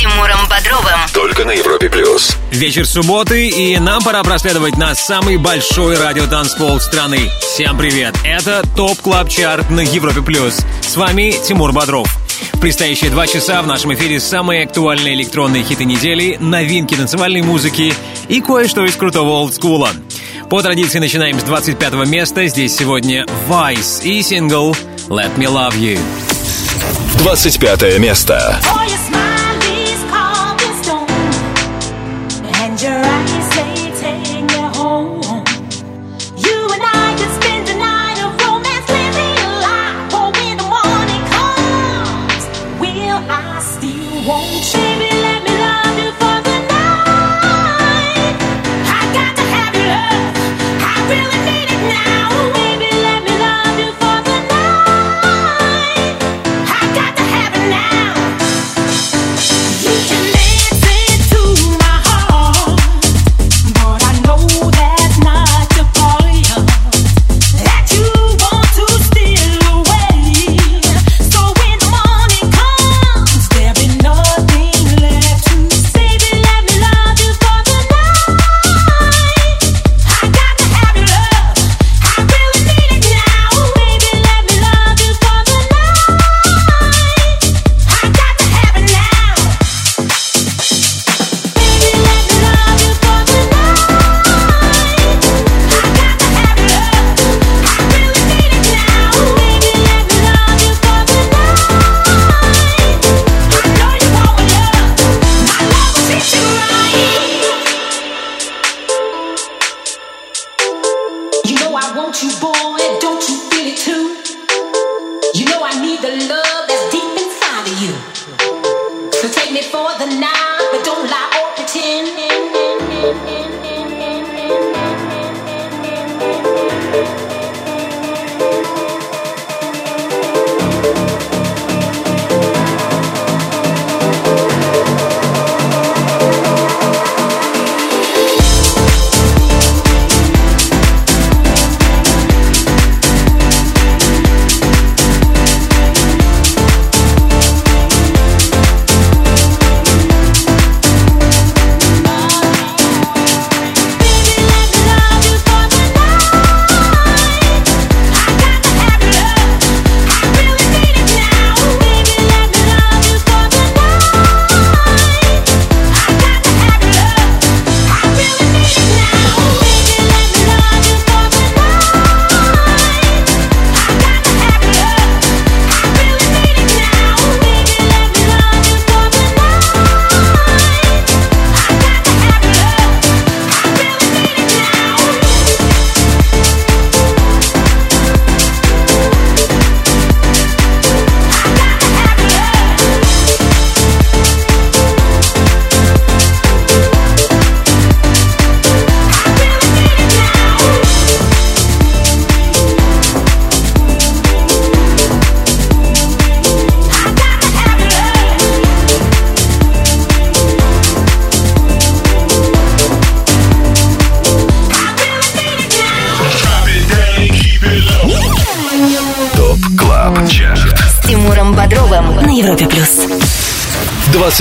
Тимуром Бодровым. Только на Европе Плюс. Вечер субботы, и нам пора проследовать на самый большой радиотанцпол страны. Всем привет! Это Top Club Chart на Европе Плюс. С вами Тимур Бодров. В предстоящие два часа в нашем эфире самые актуальные электронные хиты недели, новинки танцевальной музыки и кое-что из крутого олдскула. По традиции начинаем с 25 места. Здесь сегодня Vice и сингл «Let Me Love You». 25 место. danger.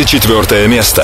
24 место.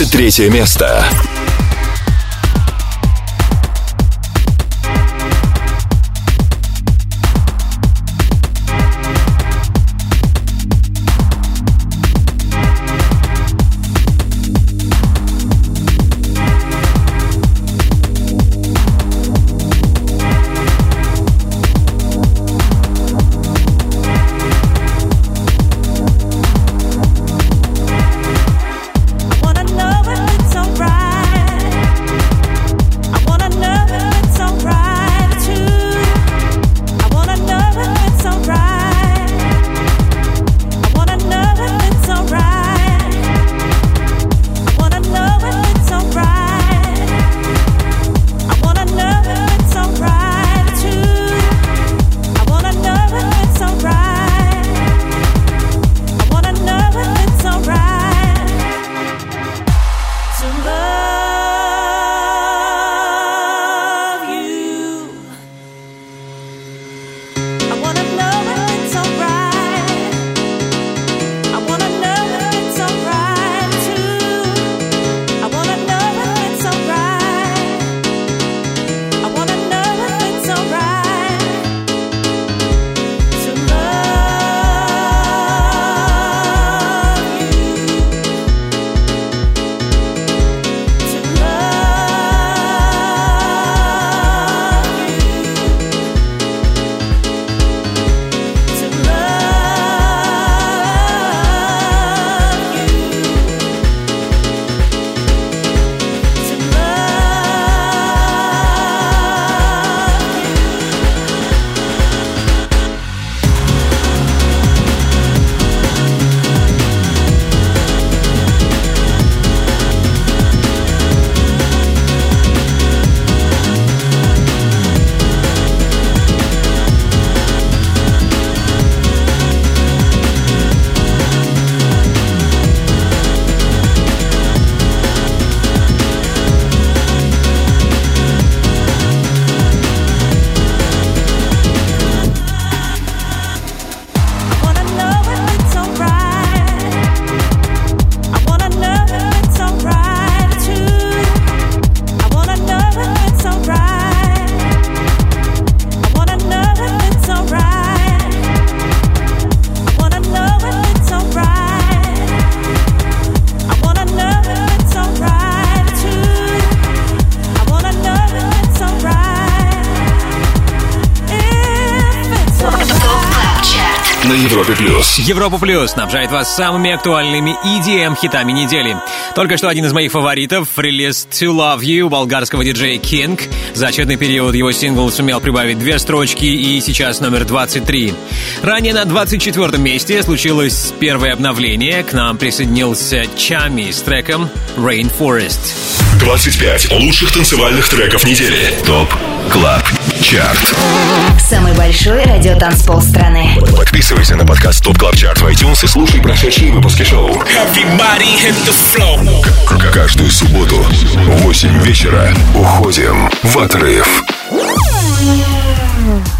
На Европе плюс. 23 место. Европа Плюс снабжает вас самыми актуальными EDM-хитами недели. Только что один из моих фаворитов — релиз «To Love You» болгарского диджея King. За отчетный период его сингл сумел прибавить две строчки и сейчас номер 23. Ранее на 24 месте случилось первое обновление. К нам присоединился Чами с треком «Rainforest». 25 лучших танцевальных треков недели. ТОП КЛАБ Chart Самый большой радиотанцпол страны. Подписывайся на подкаст Top Club Chart в iTunes и слушай прошедшие выпуски шоу. К- Каждую субботу в 8 вечера уходим в отрыв.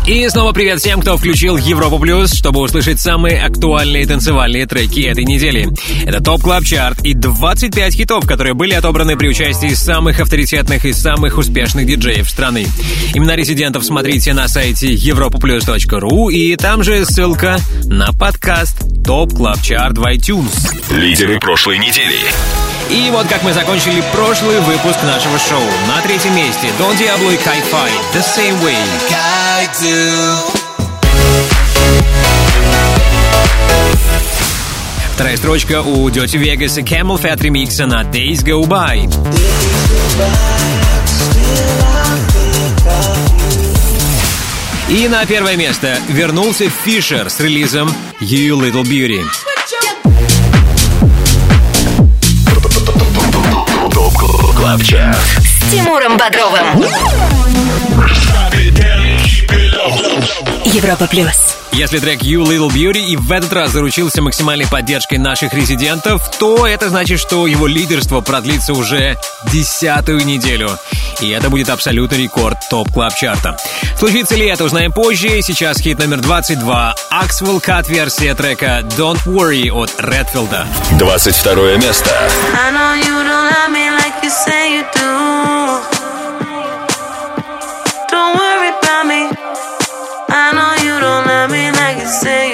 И снова привет всем, кто включил Европу Плюс, чтобы услышать самые актуальные танцевальные треки этой недели. Это Top Club Chart и 25 хитов, которые были отобраны при участии самых авторитетных и самых успешных диджеев страны. Имена резидентов смотрите на сайте europaplus.ru и там же ссылка на подкаст Top Club Chart в iTunes. Лидеры прошлой недели. И вот как мы закончили прошлый выпуск нашего шоу. На третьем месте Don Diablo и KiFi The Same Way. Вторая строчка у Dirty Vegas и CamelPhat ремикса на Days Go By. И на первое место вернулся Фишер с релизом You Little Beauty. С Тимуром Бодровым. Европа Плюс. Если трек You Little Beauty и в этот раз заручился максимальной поддержкой наших резидентов, то это значит, что его лидерство продлится уже десятую неделю. и это будет абсолютный рекорд топ клаб чарта Случится ли это, узнаем позже. Сейчас хит номер 22. Axwell Cut версия трека Don't Worry от Редфилда. 22 место. I know you don't love me like you say you do. say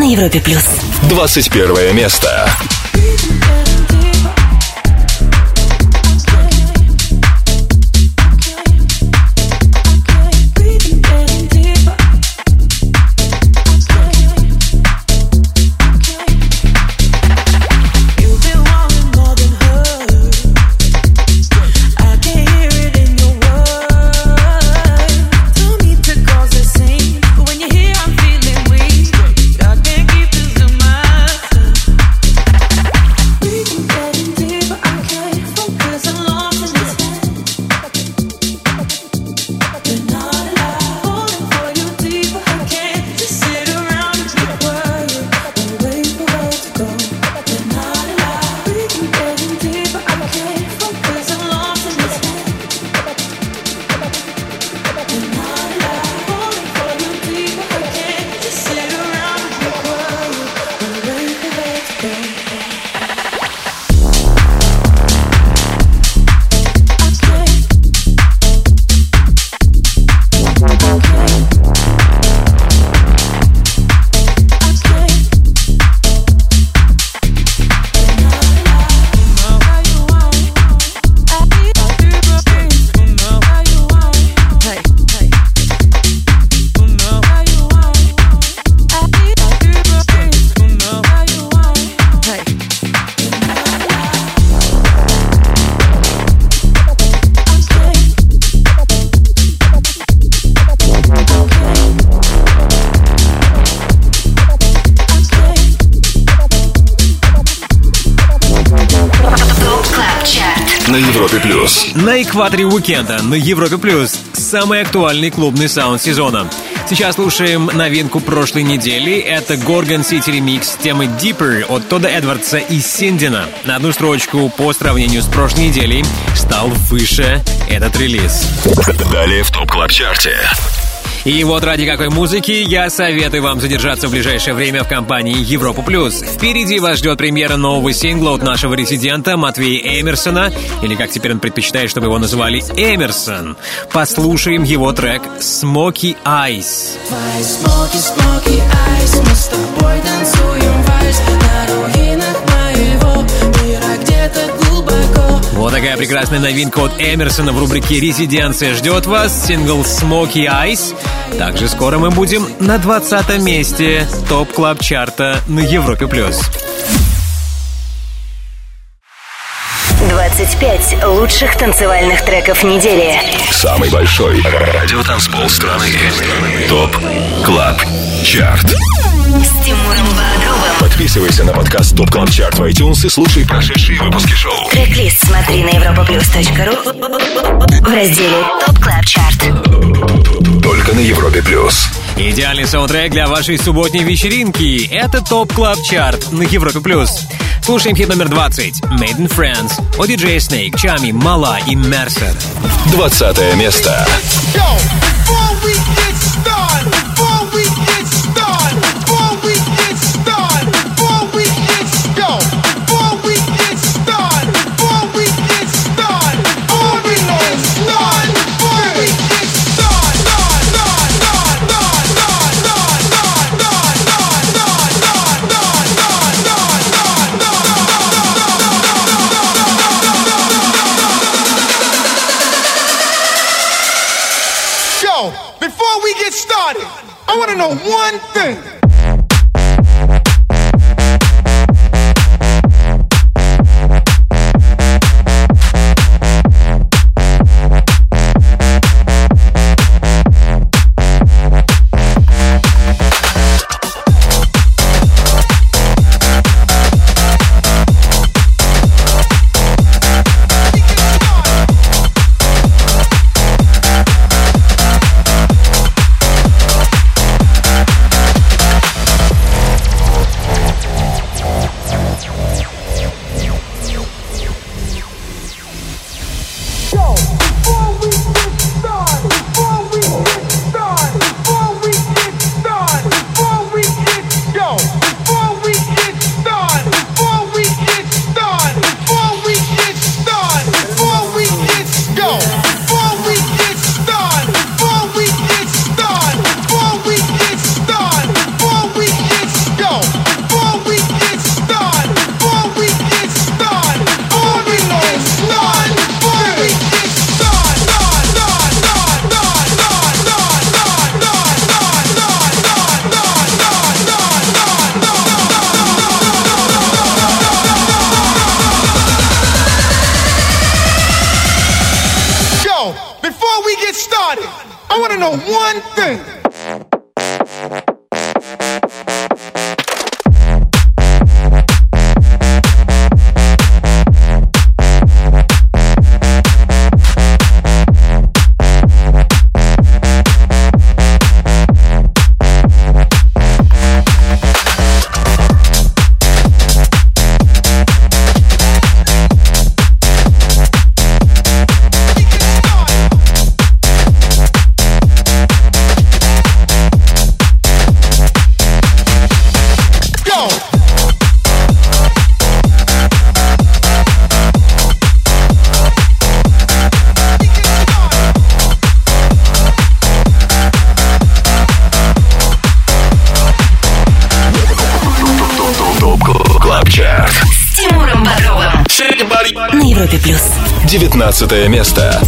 Европе плюс. 21 место. Экваторе уикенда на Европе Плюс самый актуальный клубный саунд сезона. Сейчас слушаем новинку прошлой недели. Это Gorgon City Remix темы Deeper от Тода Эдвардса и Синдена. На одну строчку по сравнению с прошлой неделей стал выше этот релиз. Далее в Top Club Chart е. И вот ради какой музыки я советую вам задержаться в ближайшее время в компании Европа Плюс. Впереди вас ждет премьера нового сингла от нашего резидента Матвея Эмерсона, или как теперь он предпочитает, чтобы его называли Эмерсон. Послушаем его трек «Smoky Eyes». Smoky, smoky eyes, мы с тобой танцуем Вот такая прекрасная новинка от Эмерсона в рубрике «Резиденция» ждет вас. Сингл «Smoky Eyes». Также скоро мы будем на 20 месте Top Club Chart а на Европе+. плюс. 25 лучших танцевальных треков недели. Самый большой радиотанцпол страны. Top Club Chart. С Тимуром Бодровым. Подписывайся на подкаст Top Club Chart в iTunes и слушай прошедшие выпуски шоу. Трек-лист смотри на europaplus.ru в разделе Top Club Chart. Только на Европе Плюс. Идеальный саундтрек для вашей субботней вечеринки. Это Top Club Chart на Европе+. плюс. Слушаем хит номер 20. Made in France. От диджея Snake, Чами, Мала и Мерсер. 20 место. Yo, thing. Европе Плюс. 19 место.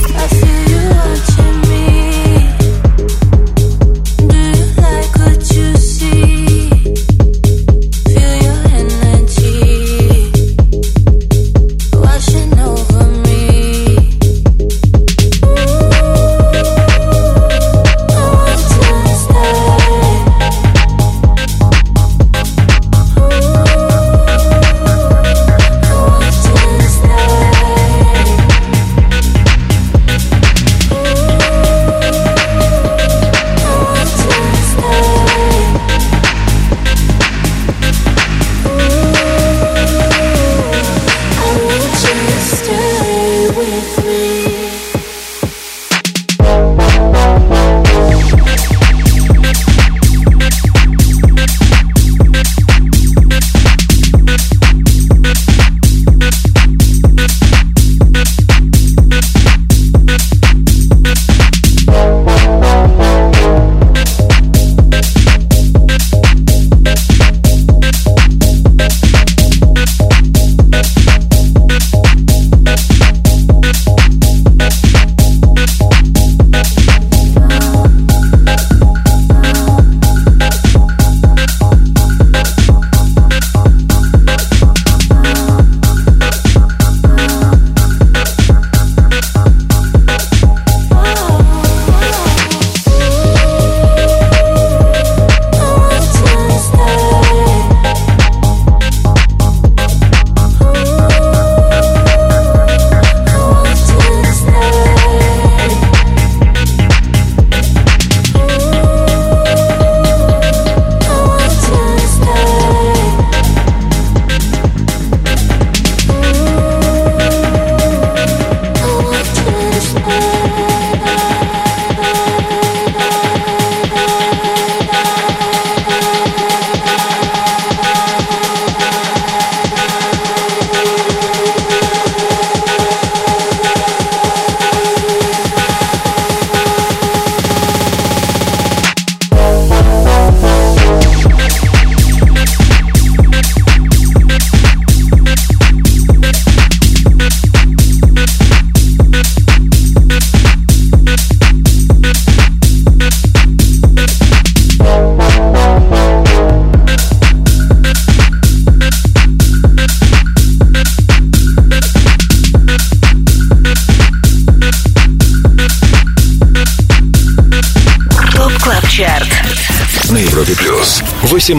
На Европе плюс. 18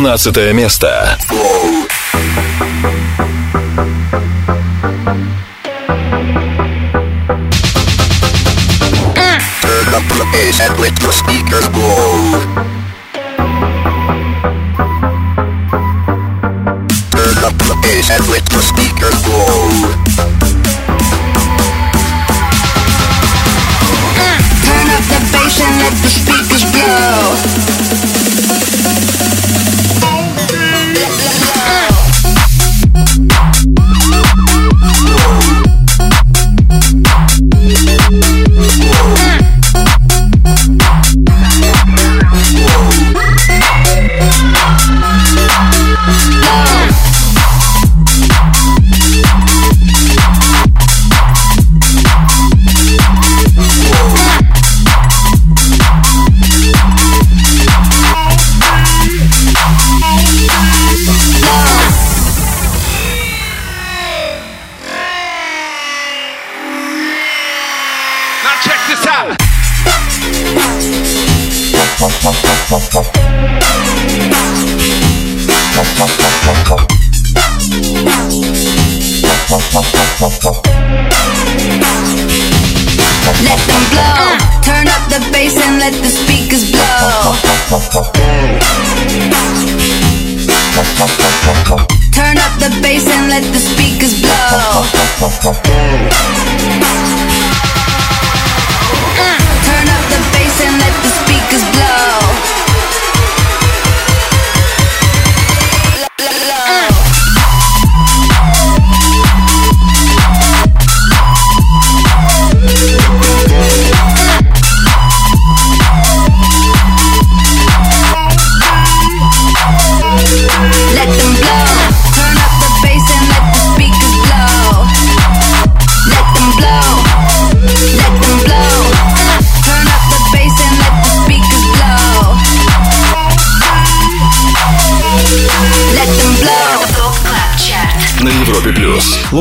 место. And let your speakers blow. Turn up the bass and let your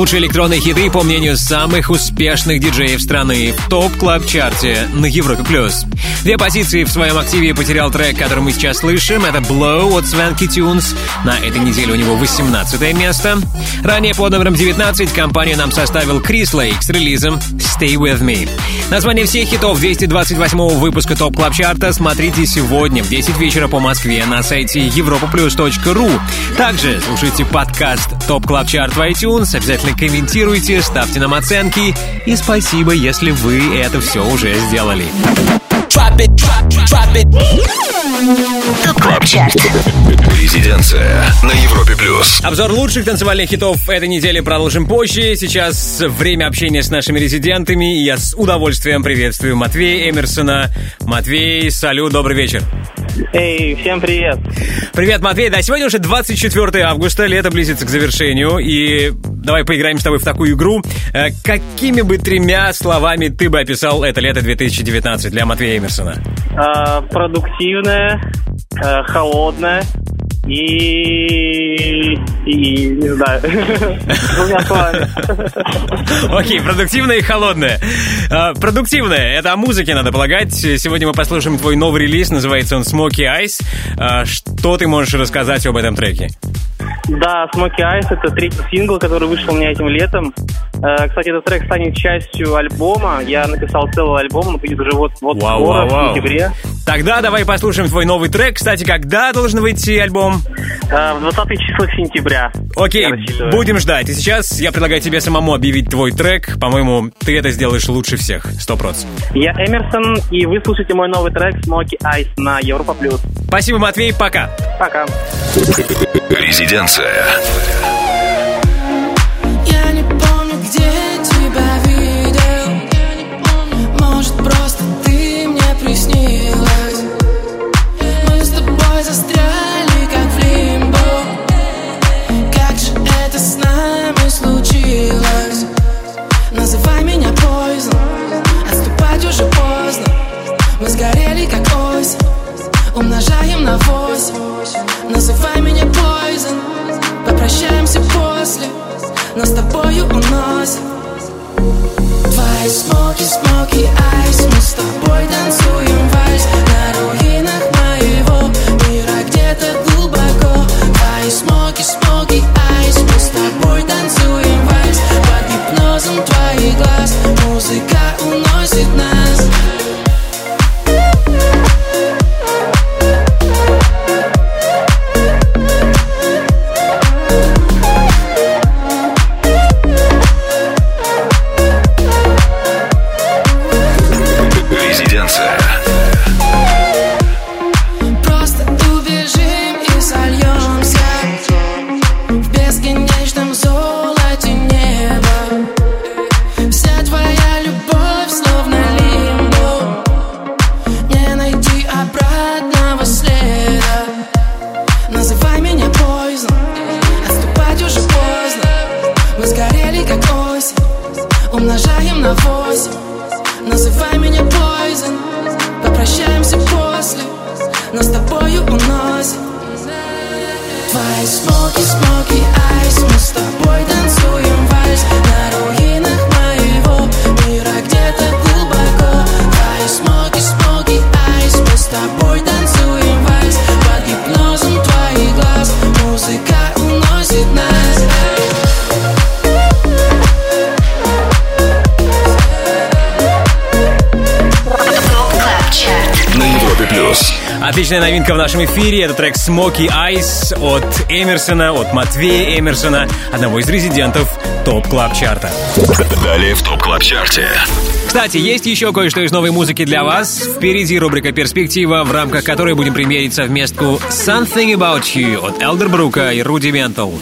Лучшие электронные хиты, по мнению самых успешных диджеев страны в Top Club Chart е на Европе плюс. Две позиции в своем активе потерял трек, который мы сейчас слышим. Это Blow от Swanky Tunes. На этой неделе у него 18 место. Ранее под номером 19 компанию нам составил Крис Лейк с релизом Stay With Me. Название всех хитов 228 выпуска Top Club Chart а смотрите сегодня в 10 вечера по Москве на сайте europaplus.ru. Также слушайте подкаст Top Club Chart в iTunes, обязательно комментируйте, ставьте нам оценки и спасибо, если вы это все уже сделали. Top Club Chart. Резиденция на Европе плюс. Обзор лучших танцевальных хитов этой недели продолжим позже. Сейчас время общения с нашими резидентами, и я с удовольствием приветствую Матвея Эмерсона. Матвей, салют, добрый вечер. Эй, всем привет. Привет, Матвей. Да, сегодня уже 24 августа, лето близится к завершению, и давай поиграем с тобой в такую игру. Э, Какими бы тремя словами ты бы описал это лето 2019 для Матвея Эмерсона? А, продуктивная, а, холодная и... и... не знаю. Двумя словами. Окей, продуктивная и холодная. А, Продуктивная, это о музыке, надо полагать. Сегодня мы послушаем твой новый релиз, называется он Smoky Eyes. А, Что ты можешь рассказать об этом треке? Да, Smoky Eyes это третий сингл, который вышел у меня этим летом. Э, Кстати, этот трек станет частью альбома. Я написал целый альбом, он будет уже вот, вот Вау, скоро, вау, вау. в сентябре. Тогда давай послушаем твой новый трек. Кстати, когда должен выйти альбом? Э, В 20 числах сентября. Окей, будем ждать. И сейчас я предлагаю тебе самому объявить твой трек. По-моему, ты это сделаешь лучше всех. Сто процентов. Я Эмерсон, и вы слушаете мой новый трек Smoky Eyes на Европа Плюс. Спасибо, Матвей, пока. Пока. Резиденция. но с тобою у нас Твои смоки, смоки, айс. Мы с тобой танцуем вальс. На руинах моего мира где-то глубоко. Твои смоки, смоки, айс. Мы с тобой танцуем Отличная новинка в нашем эфире. Это трек Smoky Eyes от Эмерсона, от Матвея Эмерсона, одного из резидентов Top Club Chart а. Далее в Top Club Chart е. Кстати, есть еще кое-что из новой музыки для вас. Впереди рубрика «Перспектива», в рамках которой будем премьерить совместку «Something About You» от Элдербрука и Rudimental.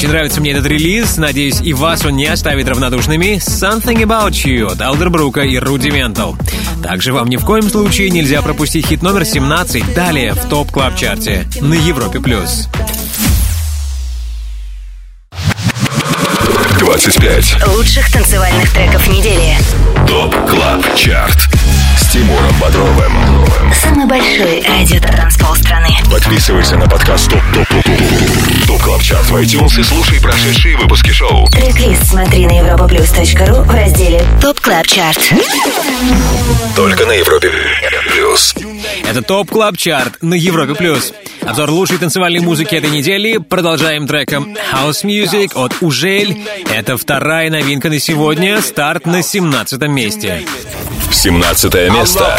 Очень нравится мне этот релиз. Надеюсь, и вас он не оставит равнодушными. Something About You от Элдербрука и Rudimental. Также вам ни в коем случае нельзя пропустить хит номер 17 далее в Top Club Chart е на Европе+. плюс. 25. Лучших танцевальных треков недели. Top Club Chart. Тимуром Бодровым. Самый большой радиотанцпол страны. Подписывайся на подкаст TOP TOP TOP TOP TOP Club Chart в iTunes и слушай прошедшие выпуски шоу. Трек-лист смотри на europaplus.ru в разделе TOP CLUB CHART. Только на Европе плюс. Это TOP Club Chart на Европе Плюс. Обзор лучшей танцевальной музыки этой недели. Продолжаем треком House Music от Ужель. Это вторая новинка на сегодня. Старт на 17 месте. 17 место.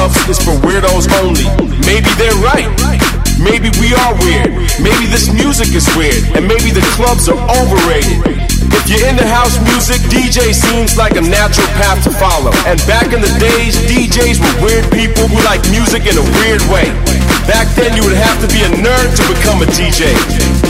Clubs is for weirdos only. Maybe they're right. Maybe we are weird. Maybe this music is weird. And maybe the clubs are overrated. If you're into house music, DJ seems like a natural path to follow. And back in the days, DJs were weird people who liked music in a weird way. Back then, you would have to be a nerd to become a DJ.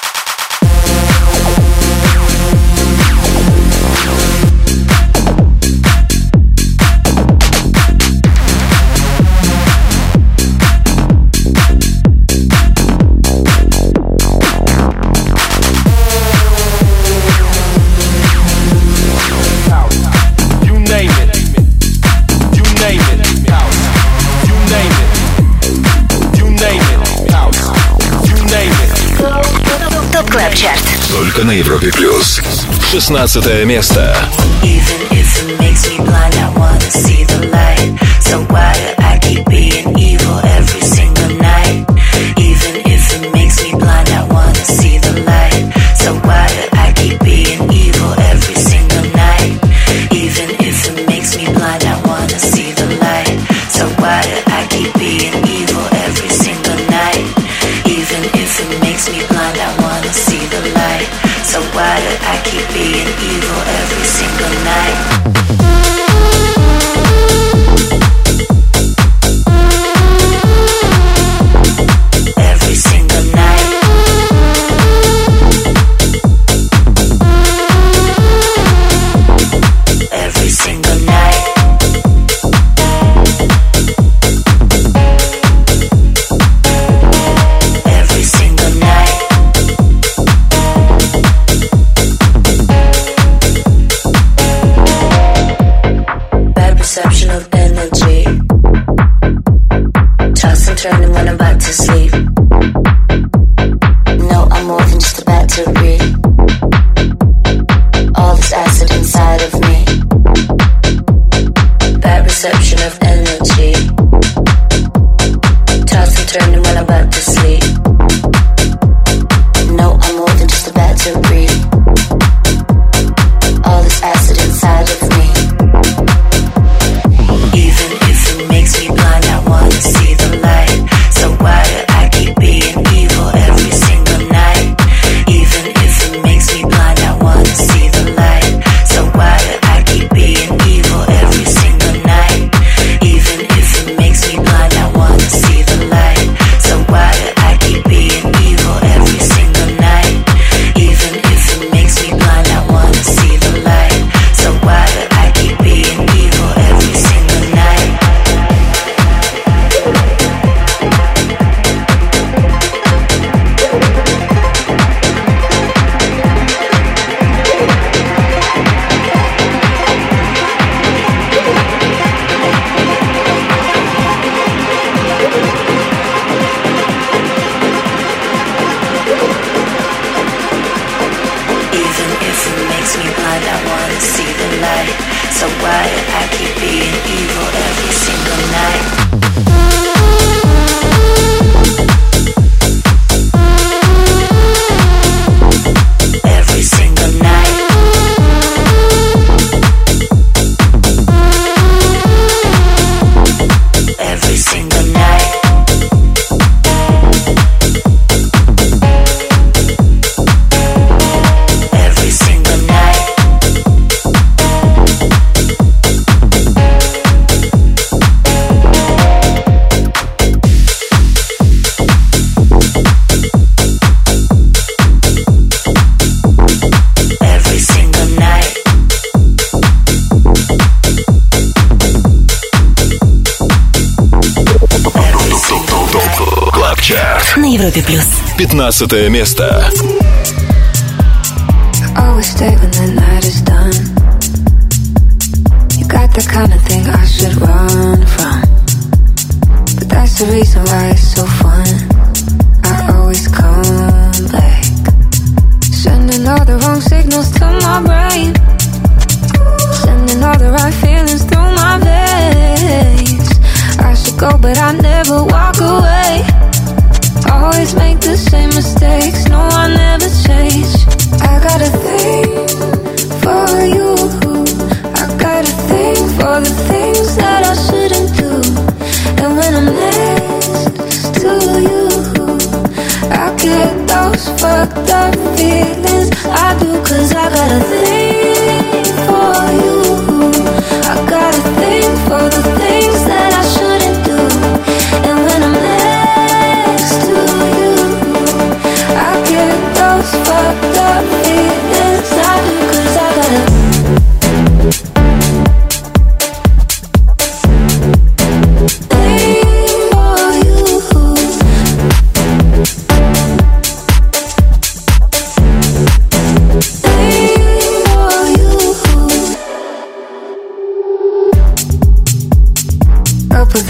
Только на Европе плюс. 16 место. Even if it makes me blind, I wanna see the light. So why do I keep being evil every single 15 место.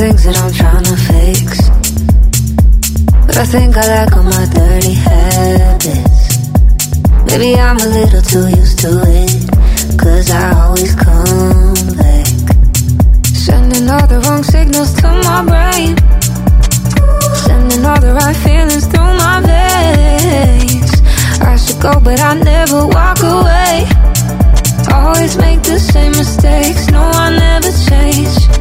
things that I'm trying to fix. But I think I like all my dirty habits. Maybe I'm a little too used to it. Cause I always come back. Sending all the wrong signals to my brain. Sending all the right feelings through my veins. I should go, but I never walk away. Always make the same mistakes. No, I never change.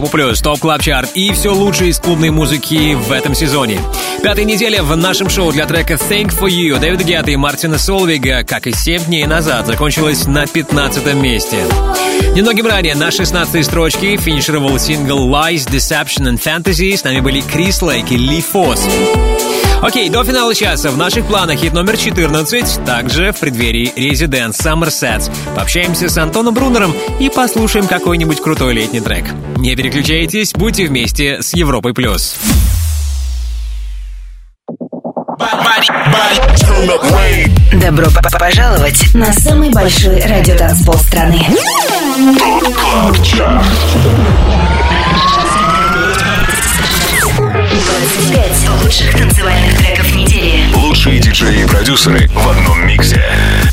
Европа Плюс, Top Club Chart и все лучшее из клубной музыки в этом сезоне. Пятая неделя в нашем шоу для трека Thing For You Дэвида Гетта и Мартина Солвига, как и 7 дней назад, закончилась на 15 месте. Немногим ранее на 16 строчке финишировал сингл Lies, Deception and Fantasy. С нами были Крис Лейк и Ли Фосс. Окей, до финала часа в наших планах хит номер 14, также в преддверии Residence Summer Пообщаемся с Антоном Брунером и послушаем какой-нибудь крутой летний трек. Не переключайтесь, будьте вместе с Европой+. плюс. Добро пожаловать на самый большой радиотанцпол страны. 25 лучших танцевальных треков недели. Лучшие диджеи и продюсеры в одном миксе.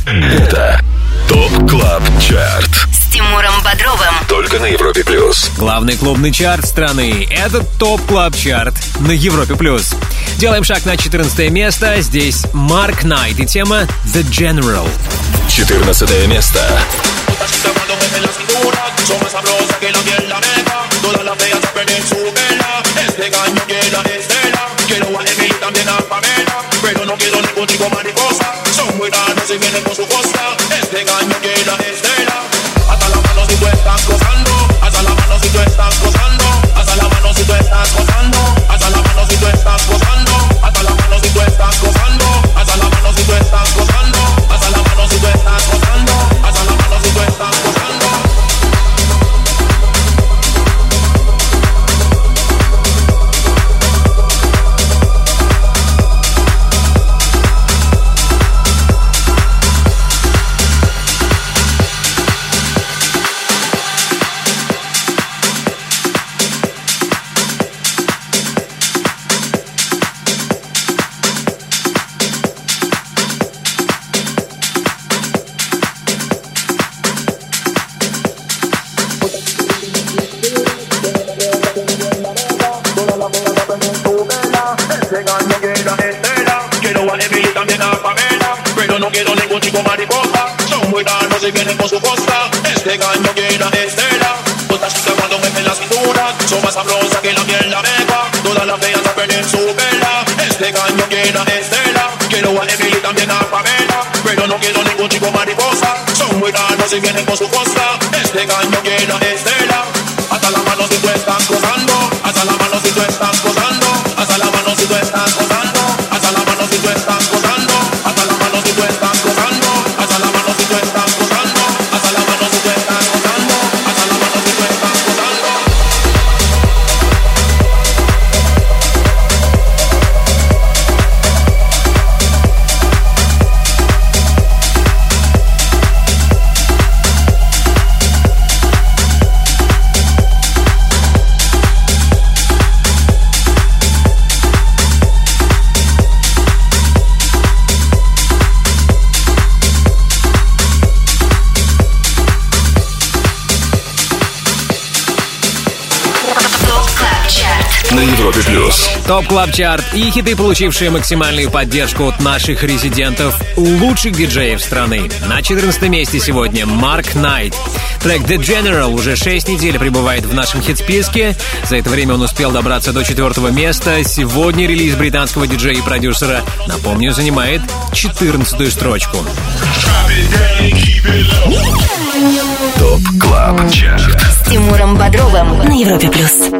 Это TOP CLUB CHART С Тимуром Бодровым. Только на Европе Плюс. Главный клубный чарт страны — это TOP Club Chart на Европе Плюс. Делаем шаг на 14 место. Здесь Марк Найт и тема The General. 14 место. Todas las feas su vela Este But you go man Top Club Chart и хиты, получившие максимальную поддержку от наших резидентов, лучших диджеев страны. На 14 месте сегодня Марк Найт. Трек The General уже 6 недель пребывает в нашем хит-списке. За это время он успел добраться до четвертого места. Сегодня релиз британского диджея и продюсера, напомню, занимает 14 строчку. TOP CLUB CHART С Тимуром Бодровым на Европе Плюс.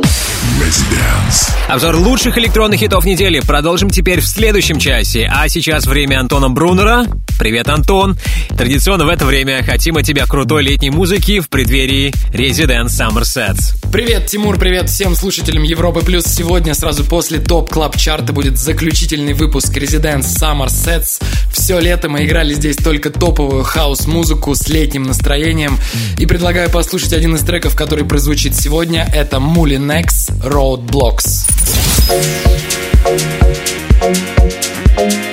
Обзор лучших электронных хитов недели продолжим теперь в следующем часе. А сейчас время Антона Брунера. Привет, Антон. Традиционно в это время хотим от тебя крутой летней музыки в преддверии Resident Summer Sets. Привет, Тимур, привет всем слушателям Европы Плюс. Сегодня сразу после топ клаб чарта будет заключительный выпуск Residence Summer Sets. Все лето мы играли здесь только топовую хаос-музыку с летним настроением. И предлагаю послушать один из треков, который прозвучит сегодня. Это Moulinex Roadblocks. Thank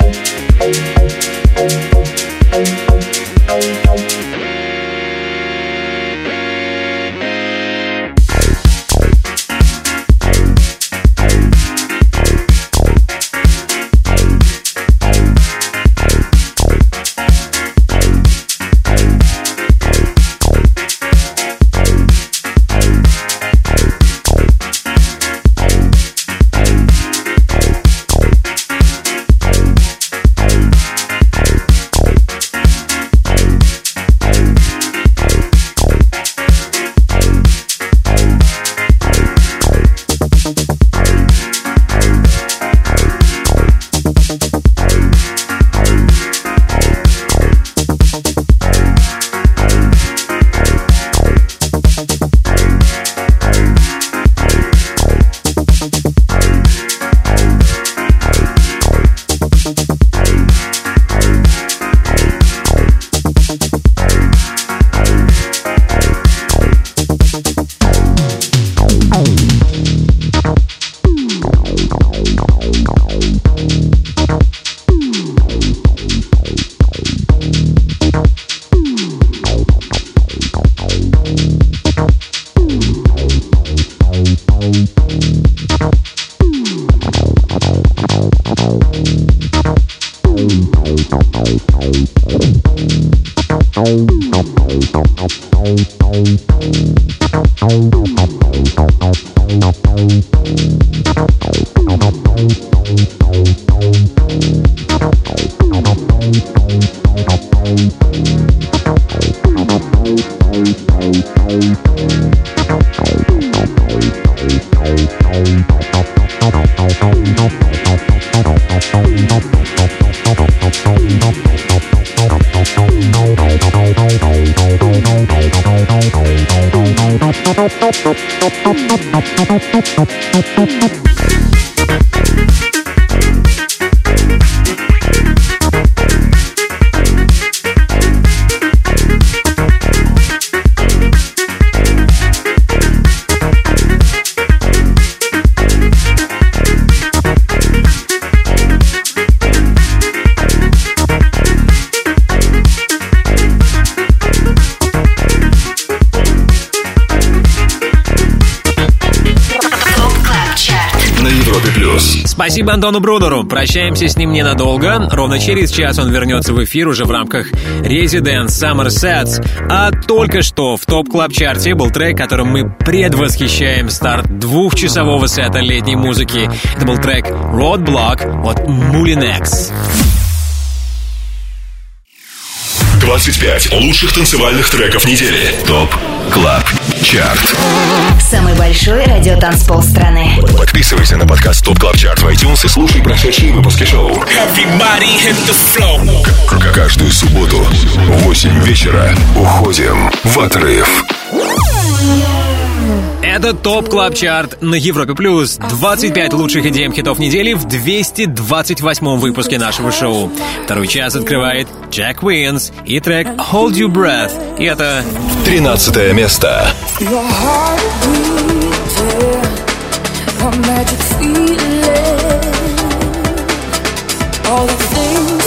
Спасибо Антону Брудеру. Прощаемся с ним ненадолго. Ровно через час он вернется в эфир уже в рамках Residence Summer Sets. А только что в топ клаб чарте был трек, которым мы предвосхищаем старт двухчасового сета летней музыки. Это был трек Roadblock от Moulinex. 25 лучших танцевальных треков недели. ТОП КЛАБ ЧАРТ. Самый большой радиотанцпол страны. Подписывайся на подкаст TOP CLUB CHART в iTunes и слушай прошедшие выпуски шоу. К- Каждую субботу в 8 вечера уходим в отрыв. Это TOP Club Chart на Европе Плюс. 25 лучших EDM-хитов недели в 228 выпуске нашего шоу. Второй час открывает Джек Уинс и трек Hold Your Breath. И это 13 место. Your heart beating, a magic feeling. All the things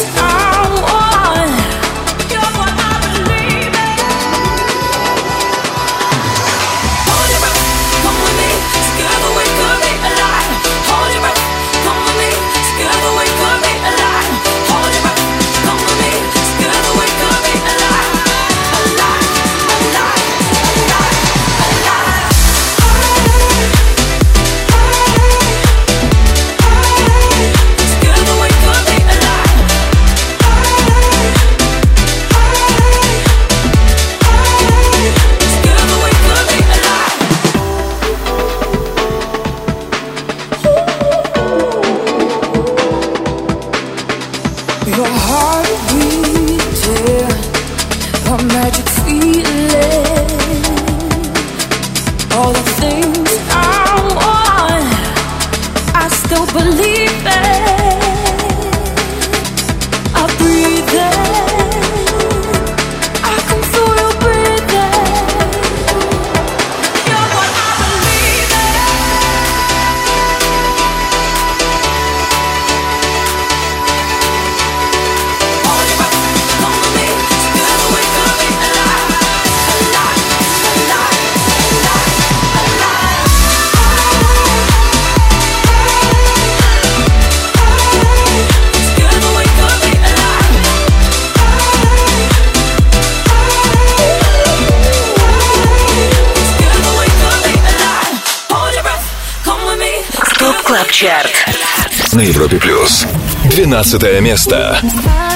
На Европе плюс. 12 место. I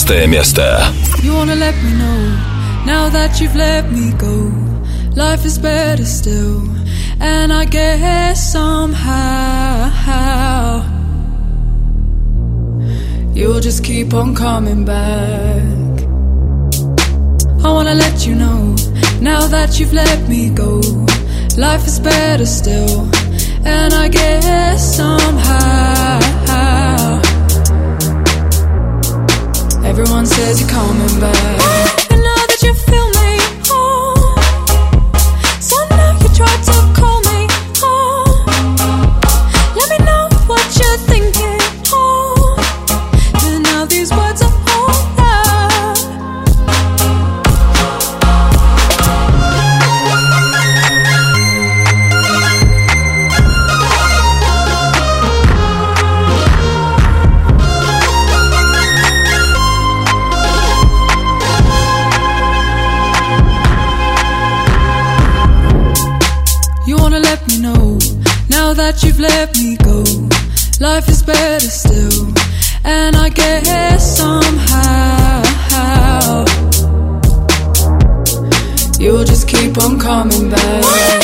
Одиннадцатое место. You wanna let me know now that you've let me go. Life is better still, and I guess somehow you'll just keep on coming back. I wanna let you know now that you've let me go. Life is better still, and I guess somehow. Everyone says you're coming back. And now that you feel let me go. Life is better still, and I guess somehow you'll just keep on coming back.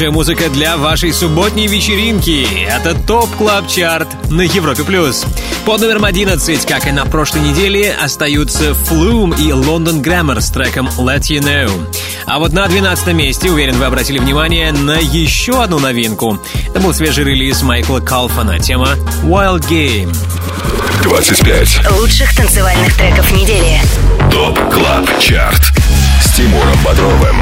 Лучшая музыка для вашей субботней вечеринки. Это TOP Club Chart на Европе Плюс. Под номером 11, как и на прошлой неделе, остаются Flume и London Grammar с треком Let You Know. А вот на 12 месте, уверен, вы обратили внимание на еще одну новинку. Это был свежий релиз Майкла Калфана, тема Wild Game. 25. Лучших танцевальных треков недели. TOP CLUB CHART. Тимуром Бодровым.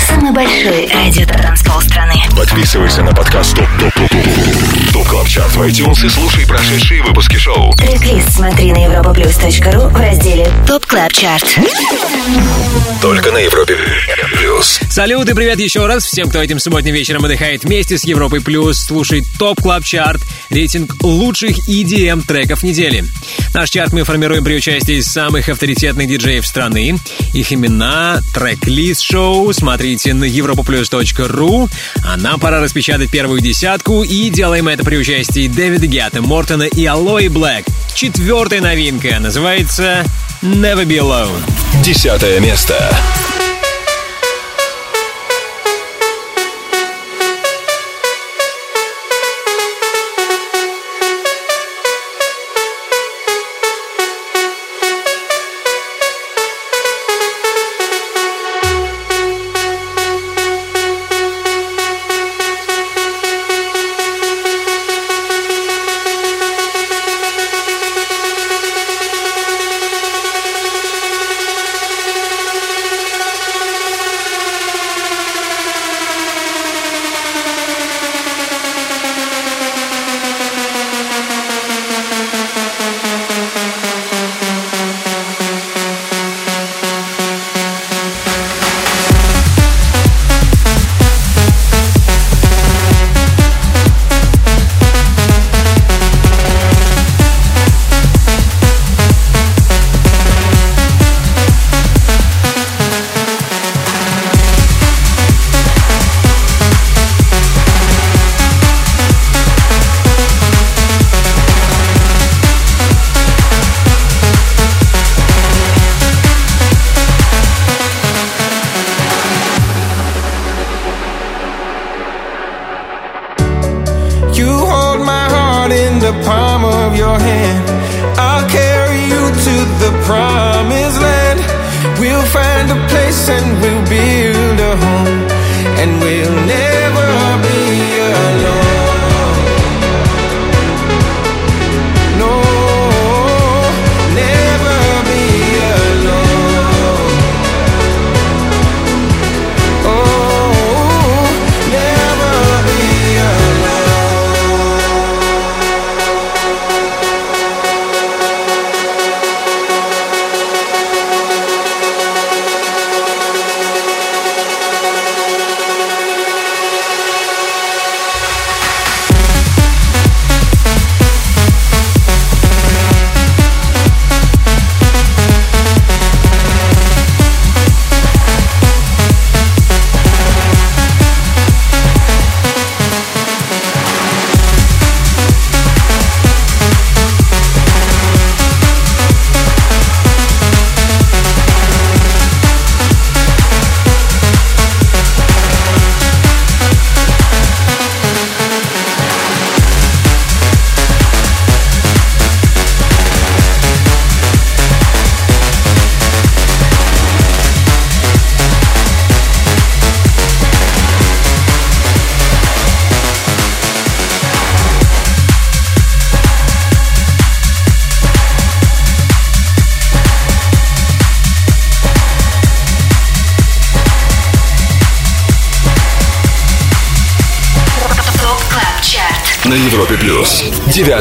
Самый большой радиотанцпол страны. Подписывайся на подкаст TOP TOP TOP TOP TOP CLUB CHART в iTunes и слушай прошедшие выпуски шоу. Трек-лист смотри на europaplus.ru в разделе TOP CLUB CHART. Только на Европе Плюс. Салют и привет еще раз всем, кто этим субботним вечером отдыхает вместе с Европой Плюс, слушает TOP Club Chart, рейтинг лучших EDM треков недели. Наш чарт мы формируем при участии самых авторитетных диджеев страны. Их имена, трек-лист шоу смотрите на europoplus.ru. А нам пора распечатать первую десятку, и делаем это при участии Дэвида Гетта, Мортона и Алои Блэк. Четвертая новинка называется «Never Be Alone». Десятое место.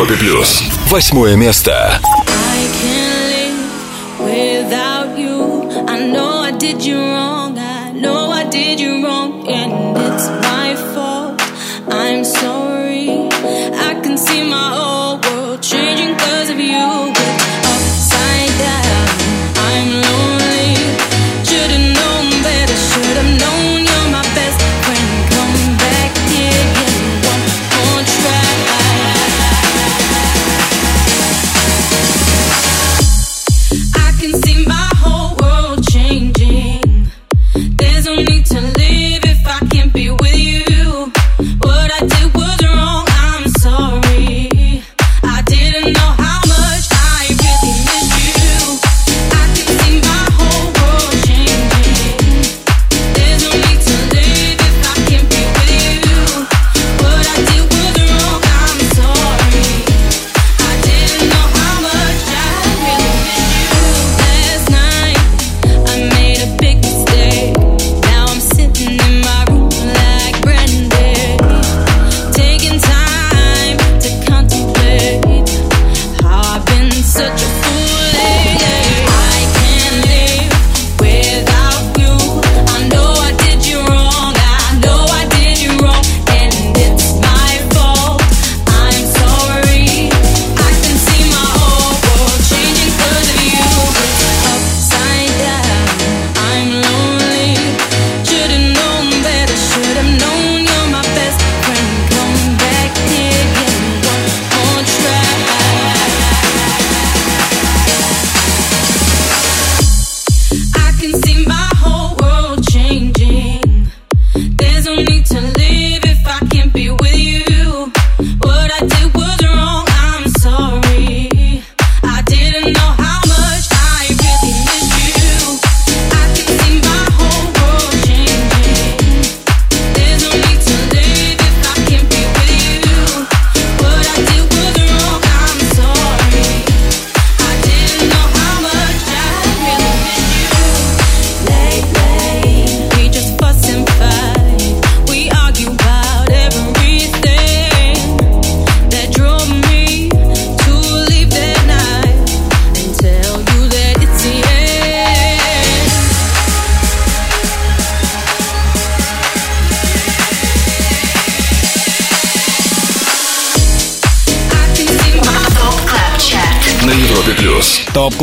Европе плюс. Восьмое место.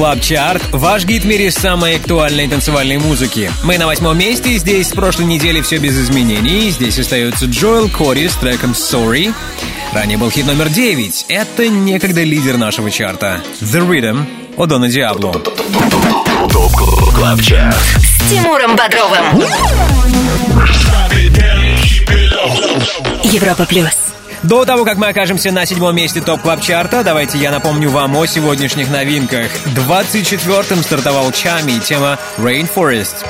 Club Chart – ваш гид в мире самой актуальной танцевальной музыки. Мы на восьмом месте, здесь с прошлой недели все без изменений. Здесь остается Джоэл Кори с треком «Sorry». Ранее был хит номер девять. Это некогда лидер нашего чарта. «The Rhythm» от Дона Диабло. Club Chart. С Тимуром Бодровым. Европа Плюс. До того, как мы окажемся на седьмом месте TOP Club Chart а, давайте я напомню вам о сегодняшних новинках. 24-м стартовал Чами, тема «Rainforest».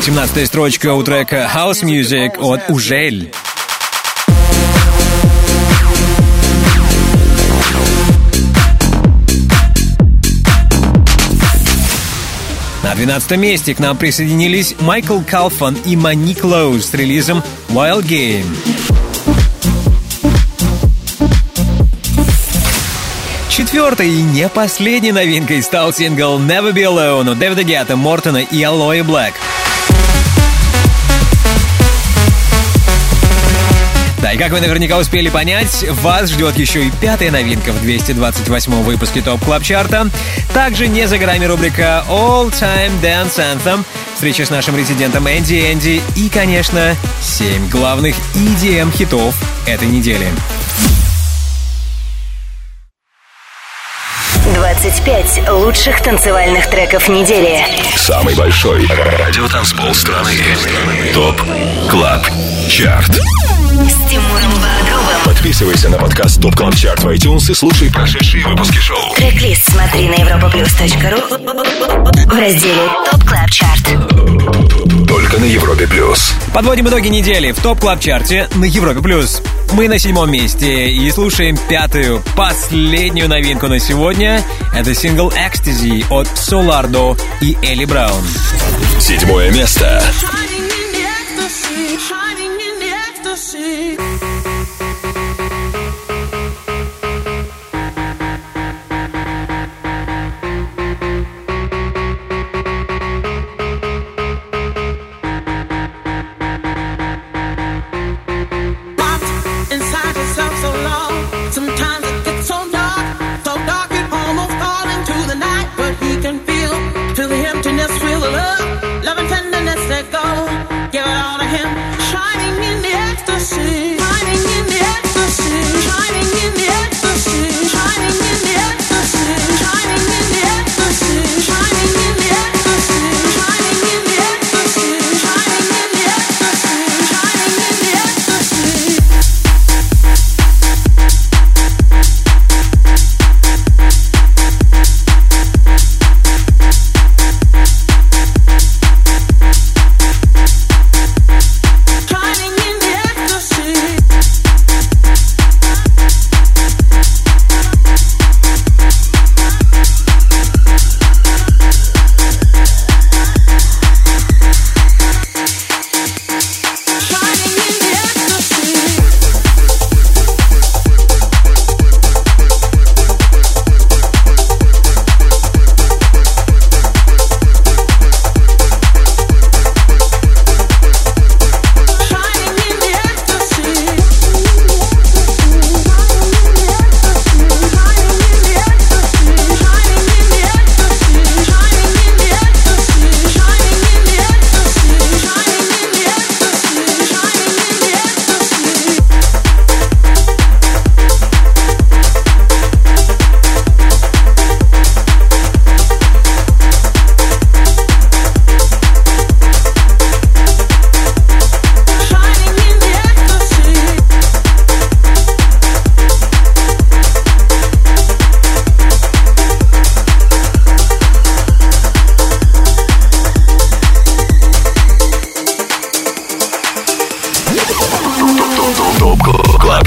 Семнадцатая строчка у трека House Music от Ужель. На 12 месте к нам присоединились Майкл Калфан и Мани Клоу с релизом Wild Game. Четвертой и не последней новинкой стал сингл Never Be Alone у Дэвида Гетта, Мортона и Алоэ Блэк. Да, и как вы наверняка успели понять, вас ждет еще и пятая новинка в 228 выпуске TOP Club Chart а. Также не за горами рубрика All Time Dance Anthem, встреча с нашим резидентом Энди Энди и, конечно, 7 главных EDM-хитов этой недели. 25 лучших танцевальных треков недели. Самый большой радиотанцпол страны. TOP Club Chart. С Тимуром Бодровым. Подписывайся на подкаст TOP Club Chart в iTunes и слушай прошедшие выпуски шоу. Трек-лист смотри на europaplus.ru в разделе TOP Club Chart. Только на Европе Плюс. Подводим итоги недели в TOP Club Chart е на Европе Плюс. Мы на седьмом месте и слушаем пятую, последнюю новинку на сегодня. Это сингл «Ecstasy» от Солардо и Элли Браун. Седьмое место. Shining see.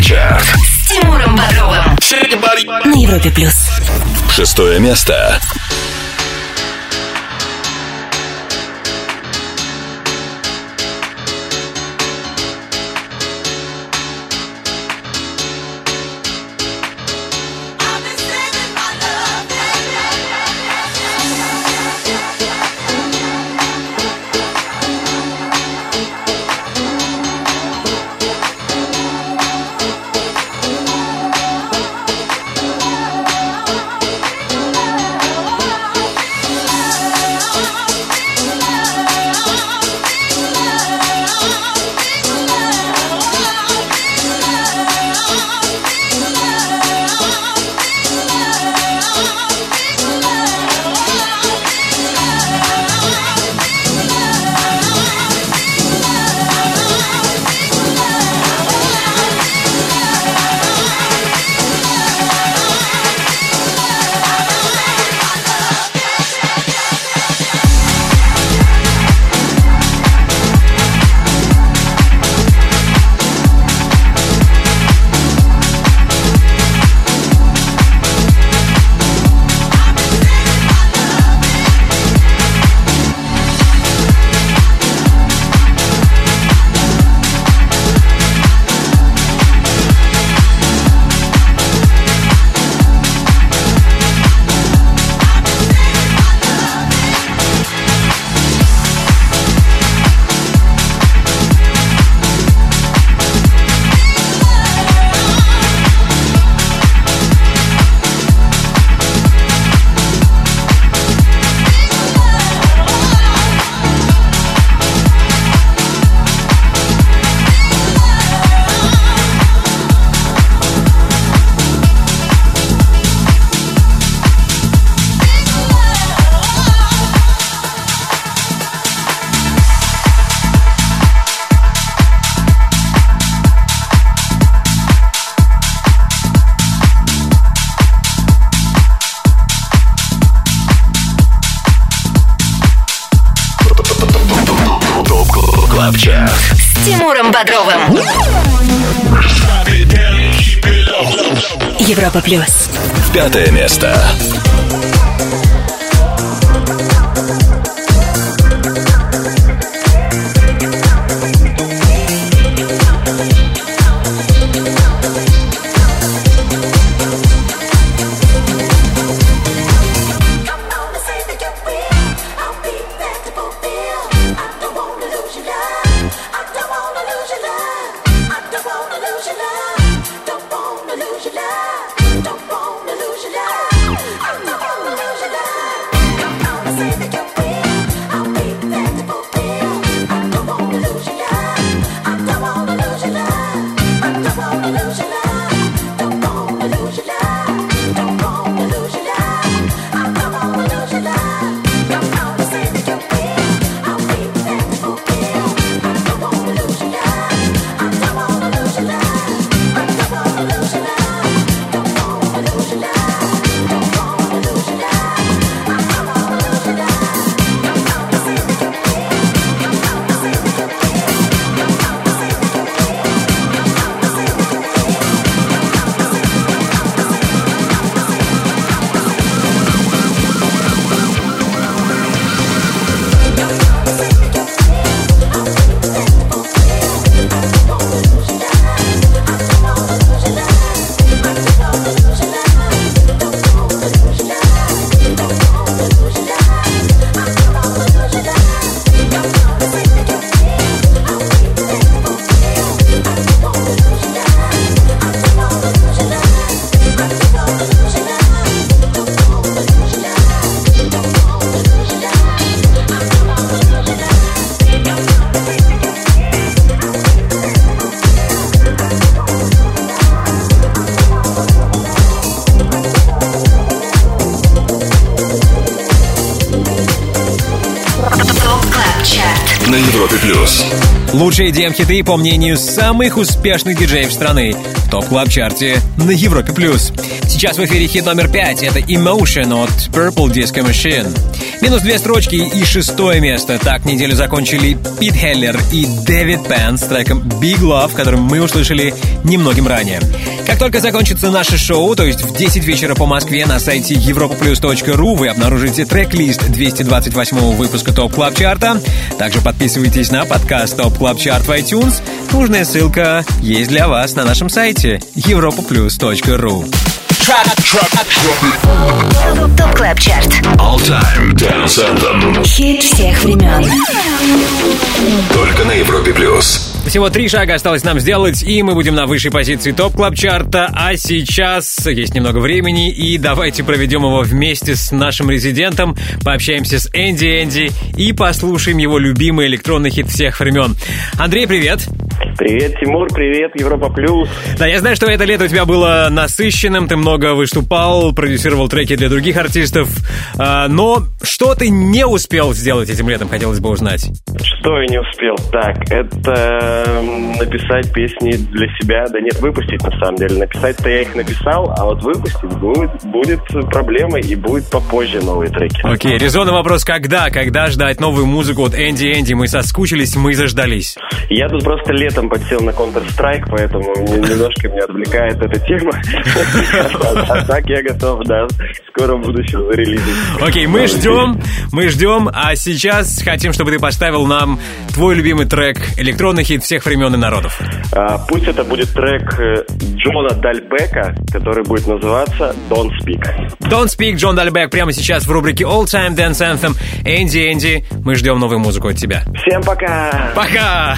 Чарт. С Тимуром Бодровым. На Европе Плюс. Шестое место. Лучшие EDM-хиты по мнению самых успешных диджеев страны в Top Club Chart е на Европе Плюс. Сейчас в эфире хит номер пять. Это Emotion от Purple Disco Machine. Минус две строчки и шестое место. Так неделю закончили Пит Хеллер и Дэвид Пен с треком Big Love, который мы услышали немногим ранее. Как только закончится наше шоу, то есть в 10 вечера по Москве на сайте europaplus.ru вы обнаружите трек-лист 228 выпуска TOP Club Chart а. Также подписывайтесь на подкаст Top Club Chart в iTunes. Нужная ссылка есть для вас на нашем сайте europaplus.ru. Top Club Chart. All Time Dance Anthem. Хит всех времен. Только на Европе плюс. Всего три шага осталось нам сделать, и мы будем на высшей позиции Top Club Chart а А сейчас есть немного времени, и давайте проведем его вместе с нашим резидентом, пообщаемся с Энди Энди и послушаем его любимый электронный хит всех времен. Андрей, привет! Привет, Тимур, привет, Европа Плюс. Да, я знаю, что это лето у тебя было насыщенным, ты много выступал, продюсировал треки для других артистов, а, но что ты не успел сделать этим летом, хотелось бы узнать. Что я не успел? Так, это написать песни для себя, да нет, выпустить на самом деле. Написать-то я их написал, а вот выпустить будет, будет проблемой и будет попозже новые треки. Окей, резонный вопрос, когда? Когда ждать новую музыку от Энди Энди? Мы соскучились, мы заждались. Я тут просто летом подсел на Counter-Strike, поэтому немножко меня отвлекает эта тема. А так я готов, да, в скором будущем зарелизить. Окей, мы ждем, мы ждем, а сейчас хотим, чтобы ты поставил нам твой любимый трек, электронный хит всех времен и народов. А, Пусть это будет трек э, Джона Дальбека, который будет называться Don't Speak. Don't Speak, Джон Дальбек, прямо сейчас в рубрике All Time Dance Anthem. Энди, Энди, мы ждем новую музыку от тебя. Всем пока! Пока!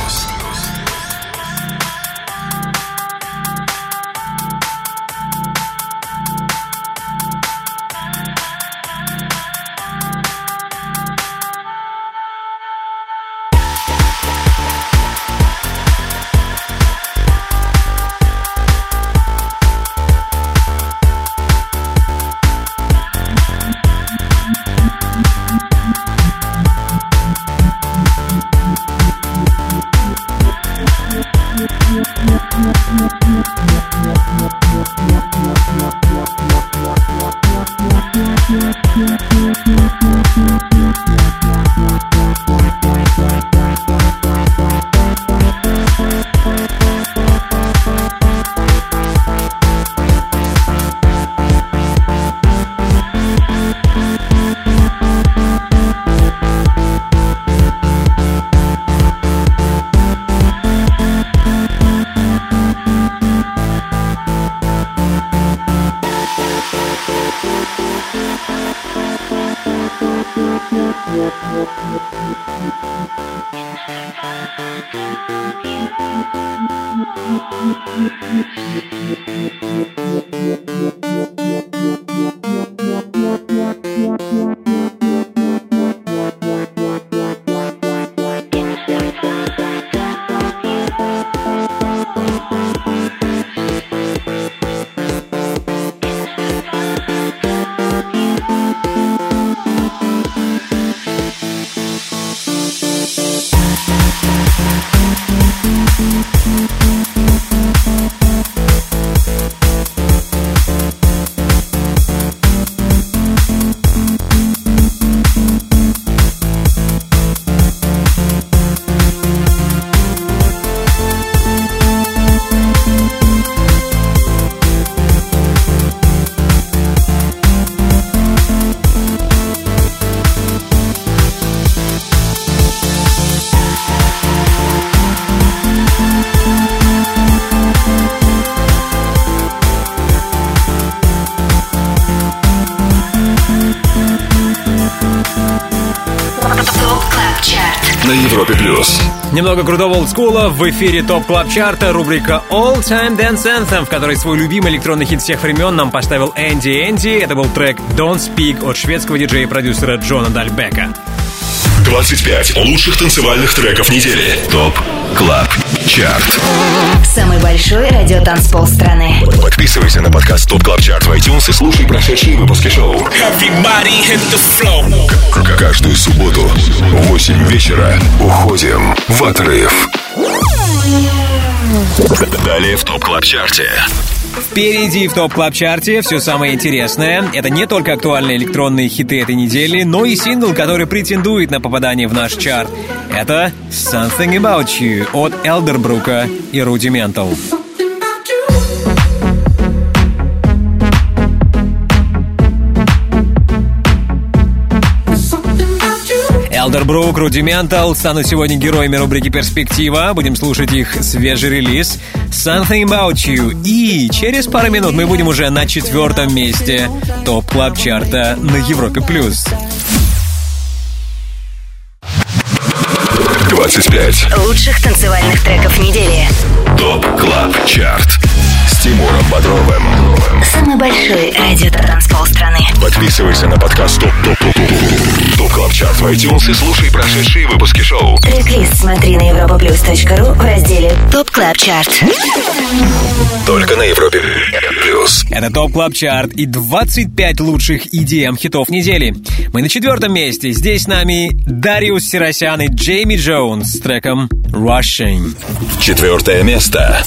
На Европе плюс. Немного крутого олдскула в эфире Top Club Chart а, рубрика All Time Dance Anthem, в которой свой любимый электронный хит всех времен нам поставил Энди Энди. Это был трек Don't Speak от шведского диджея и продюсера Джона Дальбека. 25 лучших танцевальных треков недели. Top Club Chart. Самый большой радиотанцпол страны. Подписывайся на подкаст Top Club Chart в iTunes и слушай прошедшие выпуски шоу. К- Каждую субботу в 8 вечера уходим в отрыв. Далее в Top Club Chart е. Впереди в Top Club Chart е все самое интересное. Это не только актуальные электронные хиты этой недели, но и сингл, который претендует на попадание в наш чарт. Это Something About You от Элдербрука и Rudimental. Элдербрук, Rudimental станут сегодня героями рубрики «Перспектива». Будем слушать их свежий релиз «Something About You». И через пару минут мы будем уже на четвертом месте Top Club Chart а на Европе+. плюс. 25 Лучших танцевальных треков недели. Top Club Chart. Тимуром Бодровым. Самый большой радиотанцпол страны. Подписывайся на подкаст Top Top Top Top Top Club Chart в iTunes и слушай прошедшие выпуски шоу. Трек-лист смотри на europaplus.ru в разделе Top Club Chart. Только на Европе Плюс. Это Top Club Chart и 25 лучших EDM хитов недели. Мы на четвертом месте. Здесь с нами Дариус Сиросян и Джейми Джонс с треком «Rushing». Четвертое место.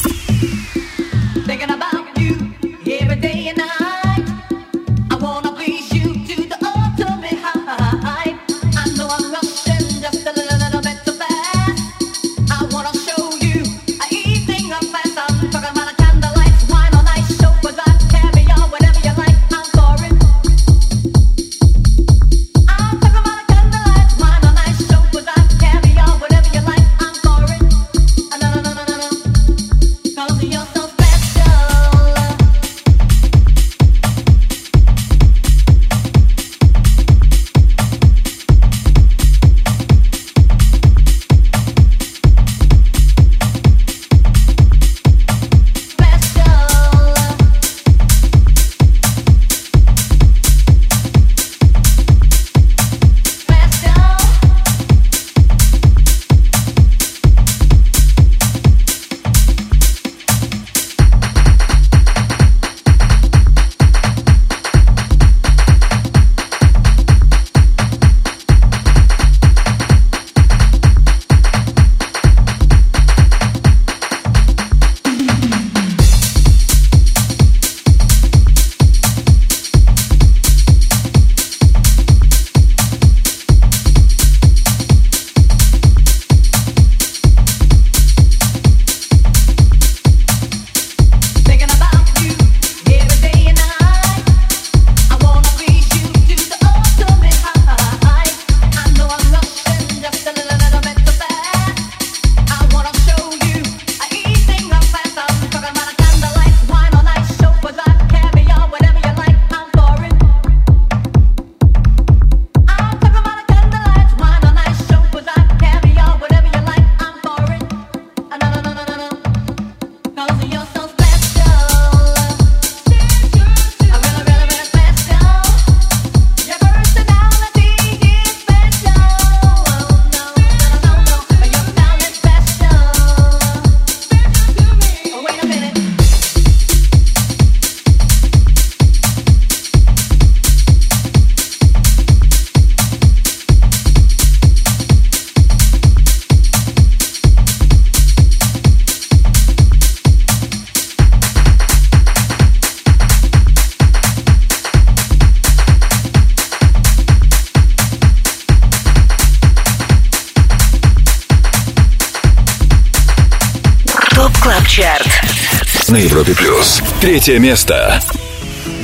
Третье место.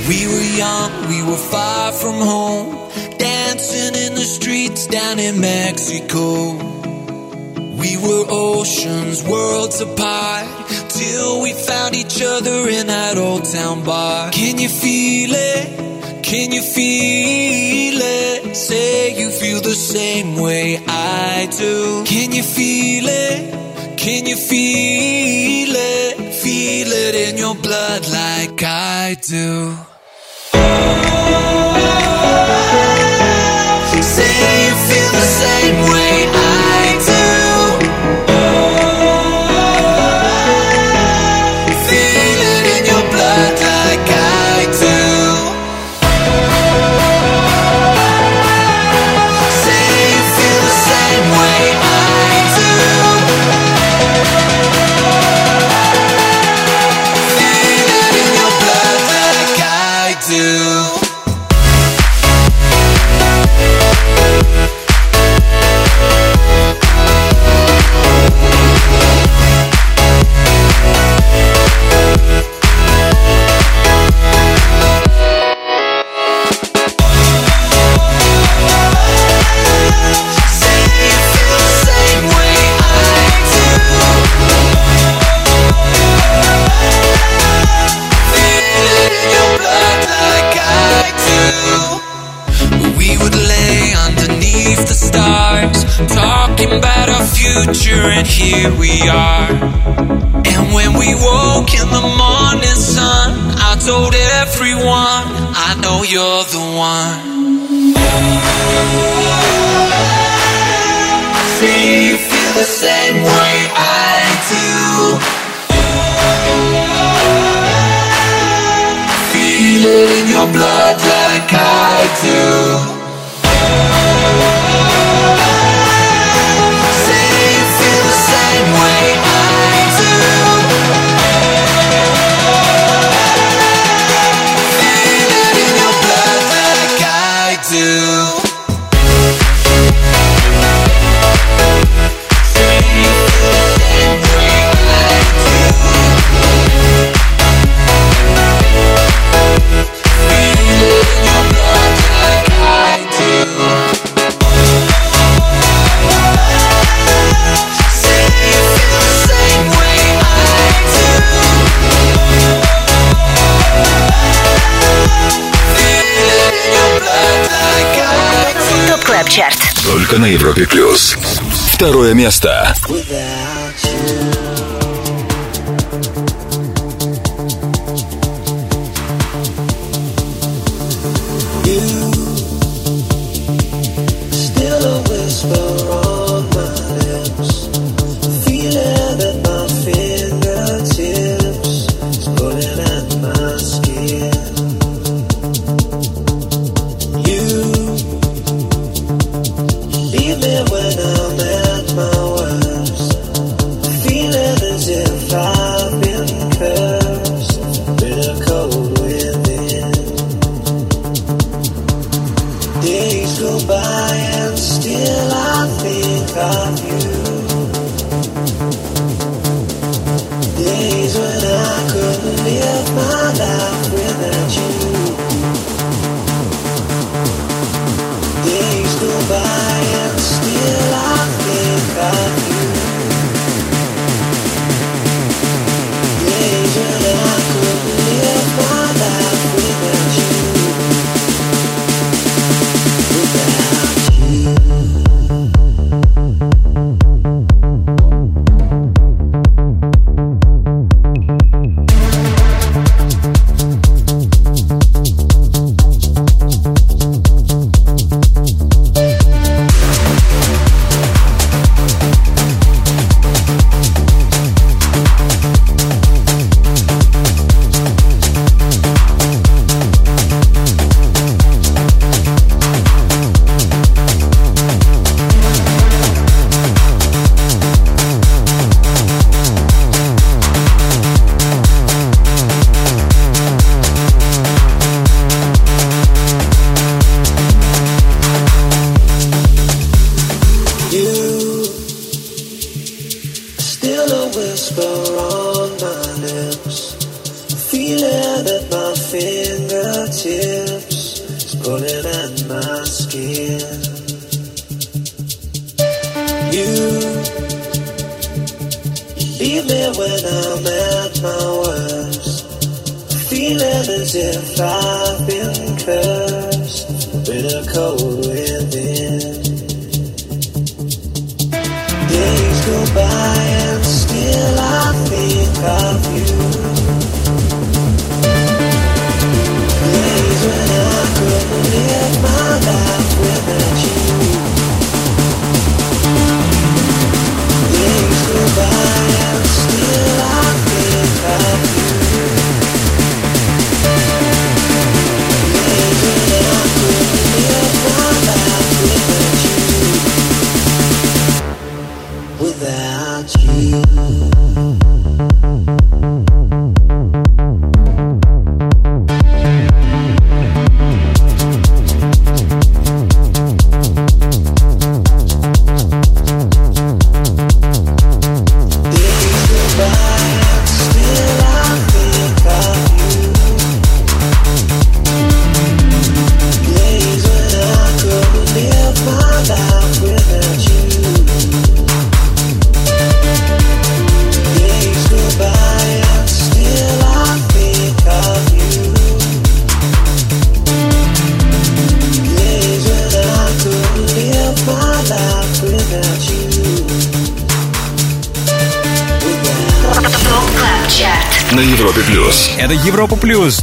We were young, we were far from home, dancing in the streets down in Mexico. We were oceans, worlds apart, till we found each other in that old town bar. Can you feel it? Can you feel it? Say you feel the same way I do. Can you feel it? Can you feel blood like I do. Future, and here we are. And when we woke in the morning sun, I told everyone, I know you're the one. See you feel the same way I do. Feel it in your blood like I do. Только на Европе плюс. Второе место.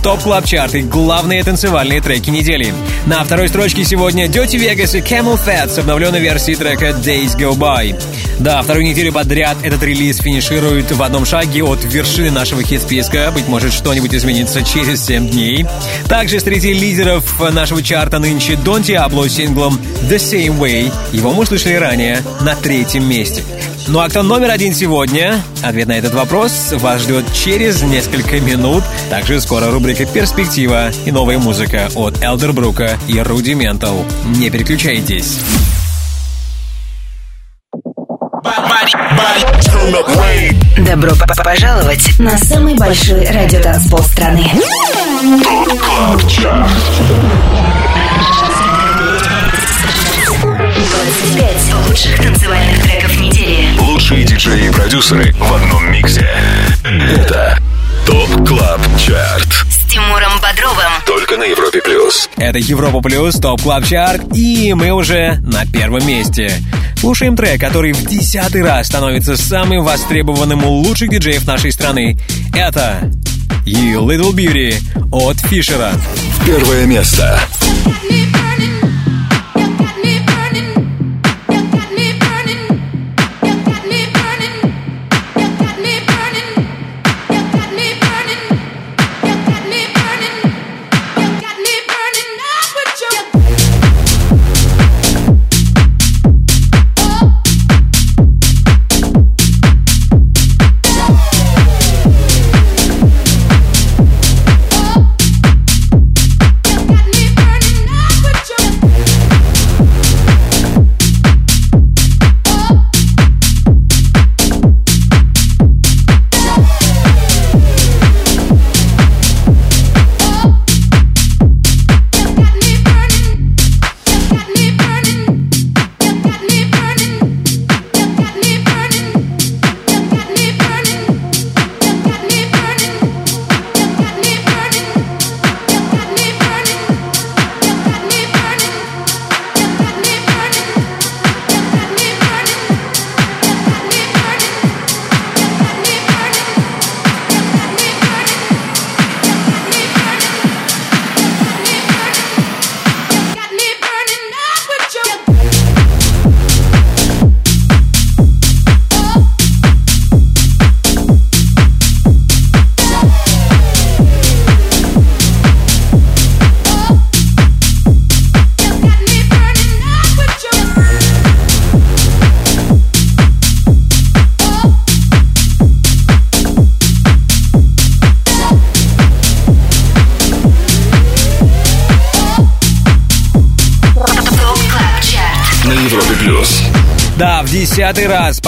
Топ клаб чарт и главные танцевальные треки недели. На второй строчке сегодня Dirty Vegas и Camel Fat с обновленной версией трека Days Go By. Да, вторую неделю подряд этот релиз финиширует в одном шаге от вершины нашего хит-списка. Быть может, что-нибудь изменится через 7 дней. Также среди лидеров нашего чарта нынче Дон Диабло синглом The Same Way. Его мы услышали ранее на третьем месте. Ну а кто номер один сегодня? Ответ на этот вопрос вас ждет через несколько минут. Также скоро рубрика «Перспектива» и новая музыка от Элдербрука и Рудиментал. Не переключайтесь. Добро пожаловать на самый большой радиотанцпол страны. ТОП КЛАБ ЧАРТ. 25 лучших танцевальных диджеи и продюсеры в одном миксе. Это Top Club Chart. С Тимуром Бодровым. Только на Европе плюс. Это Европа Плюс, Top Club Chart, и мы уже на первом месте. Слушаем трек, который в десятый раз становится самым востребованным у лучших диджеев нашей страны. Это You Little Beauty от Фишера. Первое место. Да, в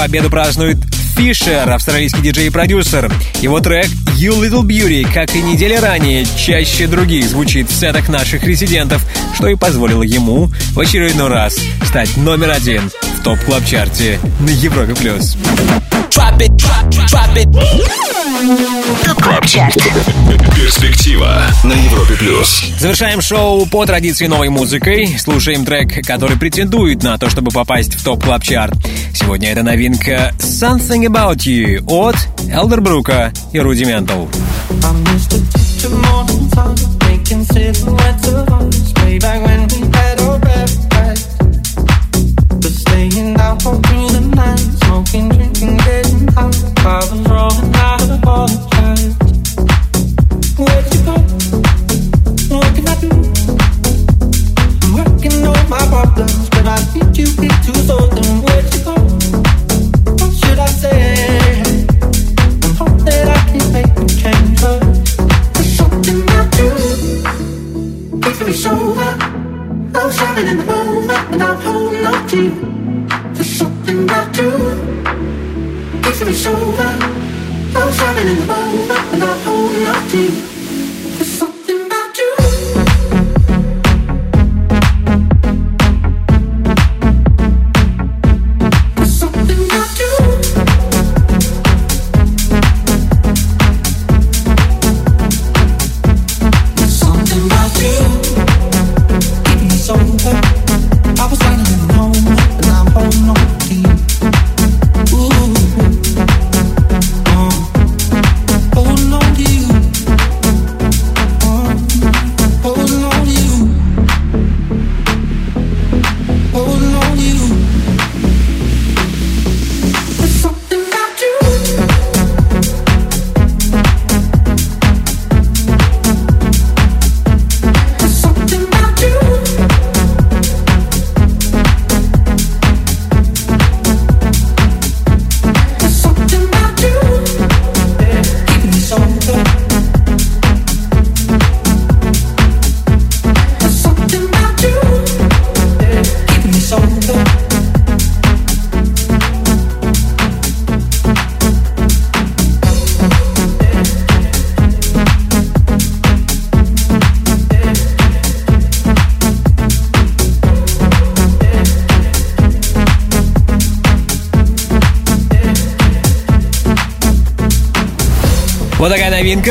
победу празднует Фишер, австралийский диджей и продюсер. Его трек You Little Beauty, как и неделя ранее, чаще других звучит в сетах наших резидентов, что и позволило ему в очередной раз стать номер один в Top Club Chart е на Европе+. плюс. Перспектива на Европе Плюс. Завершаем шоу по традиции новой музыкой. Слушаем трек, который претендует на то, чтобы попасть в Top Club Chart Сегодня это новинка Something About You от Элдербрука и Rudimental. Staying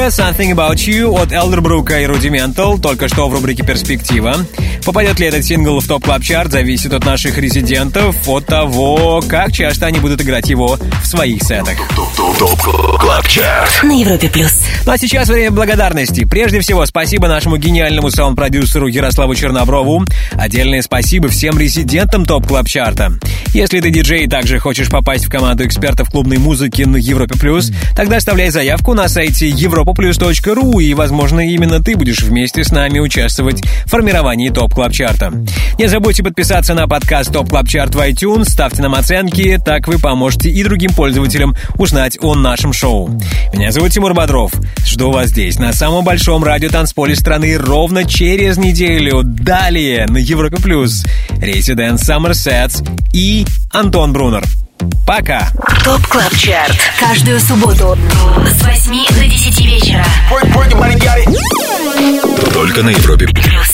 Something About You от Элдербрука и Rudimental, только что в рубрике «Перспектива». Попадет ли этот сингл в Top Club Chart зависит от наших резидентов, от того, как часто они будут играть его в своих сетах. На Европе плюс. Ну а сейчас время благодарности. Прежде всего, спасибо нашему гениальному саунд-продюсеру Ярославу Черноброву. Отдельное спасибо всем резидентам Top Club Chart а. Если ты диджей и также хочешь попасть в команду экспертов клубной музыки на Европе Плюс, тогда оставляй заявку на сайте europaplus.ru и, возможно, именно ты будешь вместе с нами участвовать в формировании Top Club Chart а. Не забудьте подписаться на подкаст Top Club Chart в iTunes, ставьте нам оценки, так вы поможете и другим пользователям узнать о нашем шоу. Меня зовут Тимур Бодров. Жду вас здесь, на самом большом радио танцполе страны, ровно через неделю. Далее на Европе Плюс. Резидент Somerset и Антон Брунер. Пока! Top Club Chart. Каждую субботу с 8 до 10 вечера. Только на Европе Плюс.